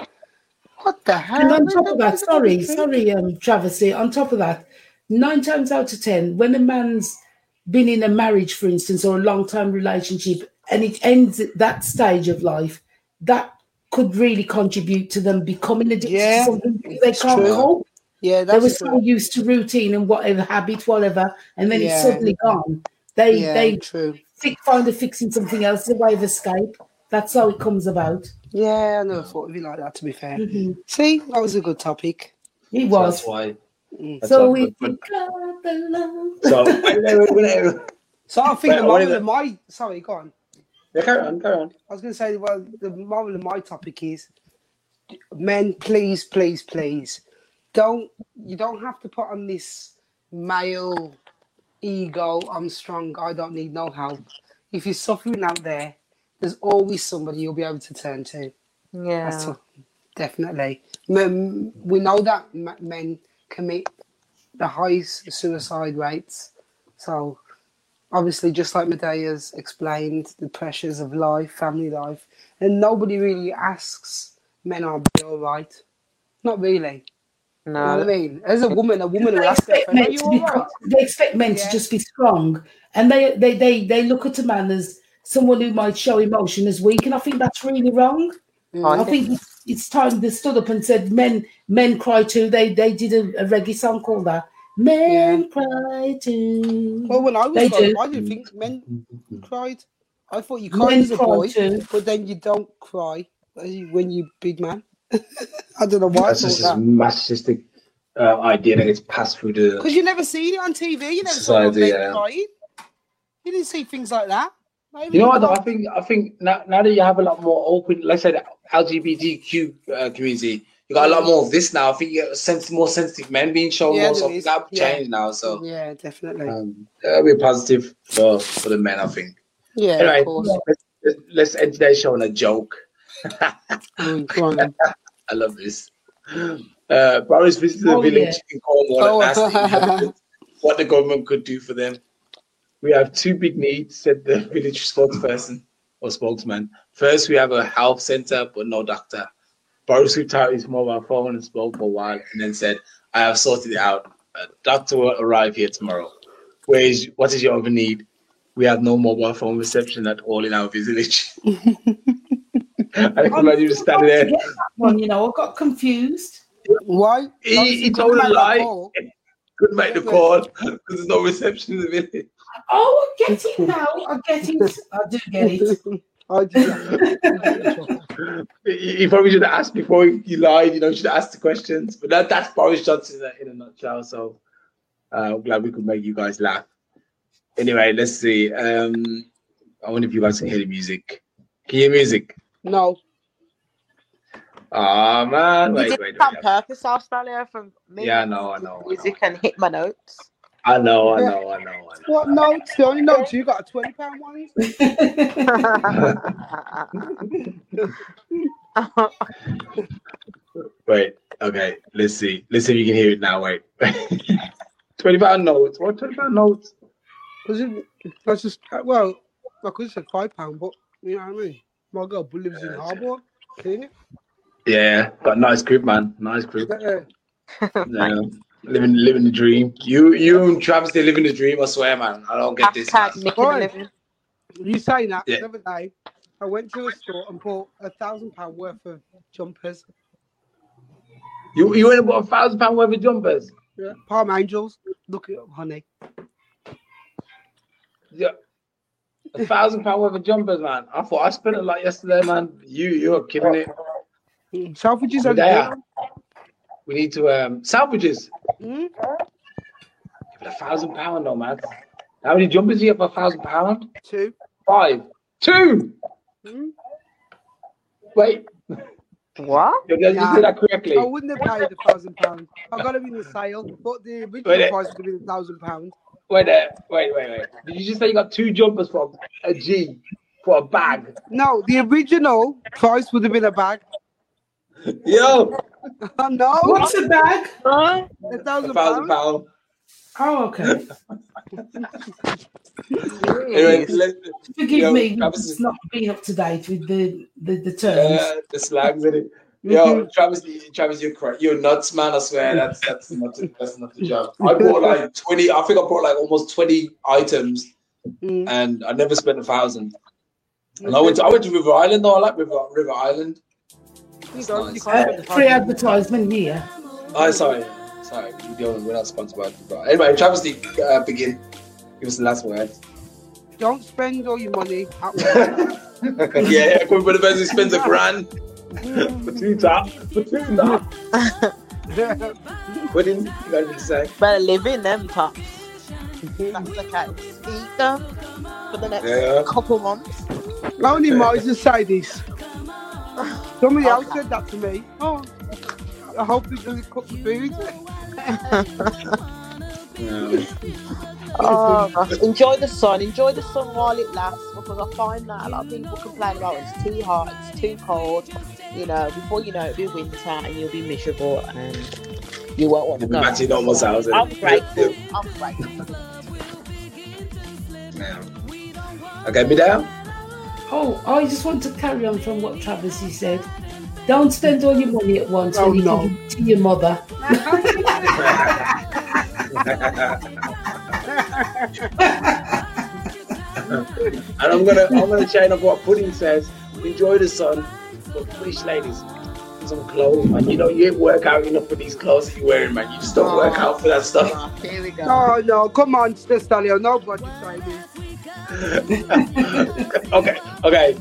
[SPEAKER 2] what the hell?
[SPEAKER 4] And on top of that, sorry, sorry, um, Travis, on top of that, nine times out of ten, when a man's been in a marriage, for instance, or a long time relationship, and it ends at that stage of life, that could really contribute to them becoming addicted
[SPEAKER 2] Yeah,
[SPEAKER 4] to something they can't
[SPEAKER 2] true.
[SPEAKER 4] cope.
[SPEAKER 2] Yeah,
[SPEAKER 4] They were so
[SPEAKER 2] true.
[SPEAKER 4] used to routine and whatever habit, whatever, and then it's suddenly gone. They
[SPEAKER 2] Yeah,
[SPEAKER 4] they
[SPEAKER 2] true.
[SPEAKER 4] fi- find a fixing something else, a way of escape. That's how it comes about.
[SPEAKER 2] Yeah, I never thought of it like that. To be fair,
[SPEAKER 4] Mhm.
[SPEAKER 2] see, that was a good topic.
[SPEAKER 4] It
[SPEAKER 1] So
[SPEAKER 4] was.
[SPEAKER 1] that's why.
[SPEAKER 2] Mm.
[SPEAKER 4] So we
[SPEAKER 1] but-
[SPEAKER 4] love.
[SPEAKER 1] So, [LAUGHS] wait, wait.
[SPEAKER 2] So I think
[SPEAKER 1] Wait,
[SPEAKER 2] the
[SPEAKER 1] what
[SPEAKER 2] moral of my sorry, go on.
[SPEAKER 1] Yeah, carry on, carry on.
[SPEAKER 2] I was going to say, well, the moral of my topic is, men, please, please, please, don't you don't have to put on this male ego. I'm strong. I don't need no help. If you're suffering out there, there's always somebody you'll be able to turn to. That's
[SPEAKER 3] Yeah.
[SPEAKER 2] definitely. We know that men commit the highest suicide rates. So, obviously, just like Medea's explained, the pressures of life, family life, and nobody really asks men are they all right. Not really. You know what I mean? As a woman, a woman will
[SPEAKER 4] They expect
[SPEAKER 2] friend,
[SPEAKER 4] men to be, [LAUGHS]
[SPEAKER 2] all right?"
[SPEAKER 4] they expect men
[SPEAKER 2] Yeah.
[SPEAKER 4] to just be strong, and they, they they they look at a man as someone who might show emotion as weak, and I think that's really wrong.
[SPEAKER 3] I
[SPEAKER 4] I think it's, it's time they stood up and said, "Men, men cry too." They they did a, a reggae song called that. Men cry too.
[SPEAKER 2] Well, when I was
[SPEAKER 4] They
[SPEAKER 2] growing
[SPEAKER 4] do.
[SPEAKER 2] I didn't think men cried. I thought you
[SPEAKER 4] Men
[SPEAKER 2] cried as a
[SPEAKER 4] cry
[SPEAKER 2] boy,
[SPEAKER 4] too.
[SPEAKER 2] but then you don't cry when you big man. [LAUGHS] I don't know why
[SPEAKER 1] That's just this
[SPEAKER 2] that.
[SPEAKER 1] masochistic uh, idea that gets passed through the.
[SPEAKER 2] Because you never seen it on TV. You never saw
[SPEAKER 1] Society,
[SPEAKER 2] men
[SPEAKER 1] yeah.
[SPEAKER 2] crying. You didn't see things like that. Even
[SPEAKER 1] You know what? Though? I think I think now, now that you have a lot more open, let's say the LGBTQ uh, community, you got a lot more of this now. I think you get sense more sensitive men being shown
[SPEAKER 2] Yeah,
[SPEAKER 1] more, so
[SPEAKER 2] is.
[SPEAKER 1] that
[SPEAKER 2] Yeah.
[SPEAKER 1] changed now. So
[SPEAKER 2] Yeah, definitely.
[SPEAKER 1] um, that'll be positive for for the men, I think.
[SPEAKER 3] Yeah,
[SPEAKER 1] Anyway,
[SPEAKER 3] of course.
[SPEAKER 1] let's, let's end today's show on a joke. [LAUGHS]
[SPEAKER 2] Mm, go on then. [LAUGHS]
[SPEAKER 1] I love this. Uh, Boris visited
[SPEAKER 4] Oh,
[SPEAKER 1] village in Cornwall
[SPEAKER 2] Oh.
[SPEAKER 1] and asked [LAUGHS] what the government could do for them. We have two big needs, said the [LAUGHS] village spokesperson or spokesman. First, we have a health center, but no doctor. Boris whipped out his mobile phone and spoke for a while and then said, I have sorted it out. A doctor will arrive here tomorrow. Where is what is your other need? We have no mobile phone reception at all in our village. [LAUGHS] I can imagine you standing there.
[SPEAKER 4] That one, you know, I got confused.
[SPEAKER 2] Why?
[SPEAKER 1] He, he told a
[SPEAKER 2] couldn't make that
[SPEAKER 1] lie. Couldn't make the call because there's no reception in the village.
[SPEAKER 4] Oh, I get it now. I get it. I do get it. [LAUGHS]
[SPEAKER 2] I did that.
[SPEAKER 1] He he probably should have asked before he he lied. You know, should have asked the questions. But that, that's Boris Johnson in a, nutshell. So uh, I'm glad we could make you guys laugh. Anyway, let's see. Um, I wonder if you guys can hear the music. Can you hear music?
[SPEAKER 2] No.
[SPEAKER 1] Oh man,
[SPEAKER 3] You
[SPEAKER 1] wait,
[SPEAKER 3] did
[SPEAKER 1] wait,
[SPEAKER 3] it on
[SPEAKER 1] wait.
[SPEAKER 3] purpose, Australia, from me.
[SPEAKER 1] Yeah, I know, I know, I
[SPEAKER 3] Music and hit my notes.
[SPEAKER 1] I know, I know, I know. I know.
[SPEAKER 2] What notes? The only notes you got a twenty pound one. [LAUGHS] [LAUGHS]
[SPEAKER 1] Wait, okay, let's see. Let's see if you can hear it now. Wait. [LAUGHS] 20 pound notes. What 20 pound notes?
[SPEAKER 2] Was it? That's just well, I could have said five pound, but you know what I mean. My girl lives in Harbour. Clean it.
[SPEAKER 1] Yeah, but nice group, man. Nice
[SPEAKER 2] group.
[SPEAKER 1] Yeah. Living living the dream. You you and Travis they living the dream, I swear, man. I don't get this. Man.
[SPEAKER 3] Nick in the
[SPEAKER 2] Oi.
[SPEAKER 3] living.
[SPEAKER 2] You saying that
[SPEAKER 1] Yeah.
[SPEAKER 2] the other day, I went to a store and bought a thousand pound worth of jumpers.
[SPEAKER 1] You you went and bought a thousand pound worth of jumpers.
[SPEAKER 2] Yeah. Palm Angels. Look it up, honey.
[SPEAKER 1] Yeah. A thousand pound worth of jumpers, man. I thought I spent a lot yesterday, man. You you are killing it.
[SPEAKER 2] Selfridges are
[SPEAKER 1] Yeah.
[SPEAKER 2] good.
[SPEAKER 1] We need to um salvages.
[SPEAKER 2] Mm.
[SPEAKER 1] Give it a thousand pound though, man. How many jumpers do you have for a thousand pound?
[SPEAKER 2] Two.
[SPEAKER 1] Five. Two.
[SPEAKER 2] Mm.
[SPEAKER 1] Wait,
[SPEAKER 3] What?
[SPEAKER 1] did I just
[SPEAKER 2] Nah.
[SPEAKER 1] do that correctly?
[SPEAKER 2] I wouldn't have paid a thousand pounds. I got them in the sale, but the original
[SPEAKER 1] Wait,
[SPEAKER 2] price would have been a thousand pounds.
[SPEAKER 1] Wait there. Wait, wait, wait. Did you just say you got two jumpers for a G for a bag?
[SPEAKER 2] No, the original price would have been a bag.
[SPEAKER 1] Yo, [LAUGHS]
[SPEAKER 2] no,
[SPEAKER 4] What's a bag?
[SPEAKER 3] Huh?
[SPEAKER 2] a
[SPEAKER 1] a
[SPEAKER 2] thousand
[SPEAKER 1] thousand
[SPEAKER 2] pounds.
[SPEAKER 1] pound.
[SPEAKER 4] Oh, okay. [LAUGHS]
[SPEAKER 1] Anyway, let,
[SPEAKER 4] Forgive
[SPEAKER 1] Yo,
[SPEAKER 4] me,
[SPEAKER 1] Travis
[SPEAKER 4] it's
[SPEAKER 1] is-
[SPEAKER 4] not being up to date with the the, the terms.
[SPEAKER 1] uh, the slangs in it. [LAUGHS] Yo, Travis, Travis, you're correct. You're nuts, man. I swear that's that's not the, that's not the job. I bought like twenty. I think I bought like almost twenty items,
[SPEAKER 2] Mm.
[SPEAKER 1] and I never spent a thousand. And I went to I went to River Island though. I like River River Island.
[SPEAKER 2] You don't- you
[SPEAKER 1] nice.
[SPEAKER 4] Uh, free advertisement here.
[SPEAKER 1] Oh, sorry, sorry. We don't, we're not sponsored by River. Island. Anyway, Travis, uh, begin. Give us the last word.
[SPEAKER 2] Don't spend all your money at [LAUGHS]
[SPEAKER 1] yeah, yeah, coming for the person who spends a grand for two top. For two top. What did you got say?
[SPEAKER 3] Better live in them tops. That's the case. Eat them for the next
[SPEAKER 1] Yeah.
[SPEAKER 3] couple months.
[SPEAKER 2] Only Moses say this. Somebody oh. else said that to me. Oh, I hope he doesn't cook the food.
[SPEAKER 1] No. [LAUGHS]
[SPEAKER 3] Oh, um, enjoy the sun. Enjoy the sun while it lasts because I find that a lot of people complain about it's too hot, it's too cold. You know, before you know it, it'll be winter and you'll be miserable and you won't want to go.
[SPEAKER 1] be back to your normal selves,
[SPEAKER 3] I'm
[SPEAKER 1] innit?
[SPEAKER 3] grateful. I'm grateful.
[SPEAKER 1] Yeah. Okay, me down.
[SPEAKER 4] Oh, I just want to carry on from what Travis he said. Don't spend all your money at once
[SPEAKER 2] Oh,
[SPEAKER 4] when you
[SPEAKER 2] no.
[SPEAKER 4] give it to your mother.
[SPEAKER 1] and I'm gonna I'm gonna chain up what Pudding says. Enjoy the sun, but please, ladies, some clothes, man. You know you ain't work out enough for these clothes that you're wearing, man. You just don't work oh, out for that stuff.
[SPEAKER 3] Oh, here we go.
[SPEAKER 2] No, no, come on, Stalio. Nobody say this. [LAUGHS]
[SPEAKER 1] okay, okay.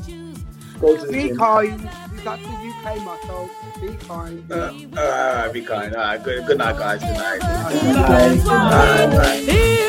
[SPEAKER 2] Be kind. That's the UK motto. Be kind.
[SPEAKER 1] Uh, uh, be kind. All right. Good, good night, guys. Good night.
[SPEAKER 4] Good night.
[SPEAKER 5] Good night.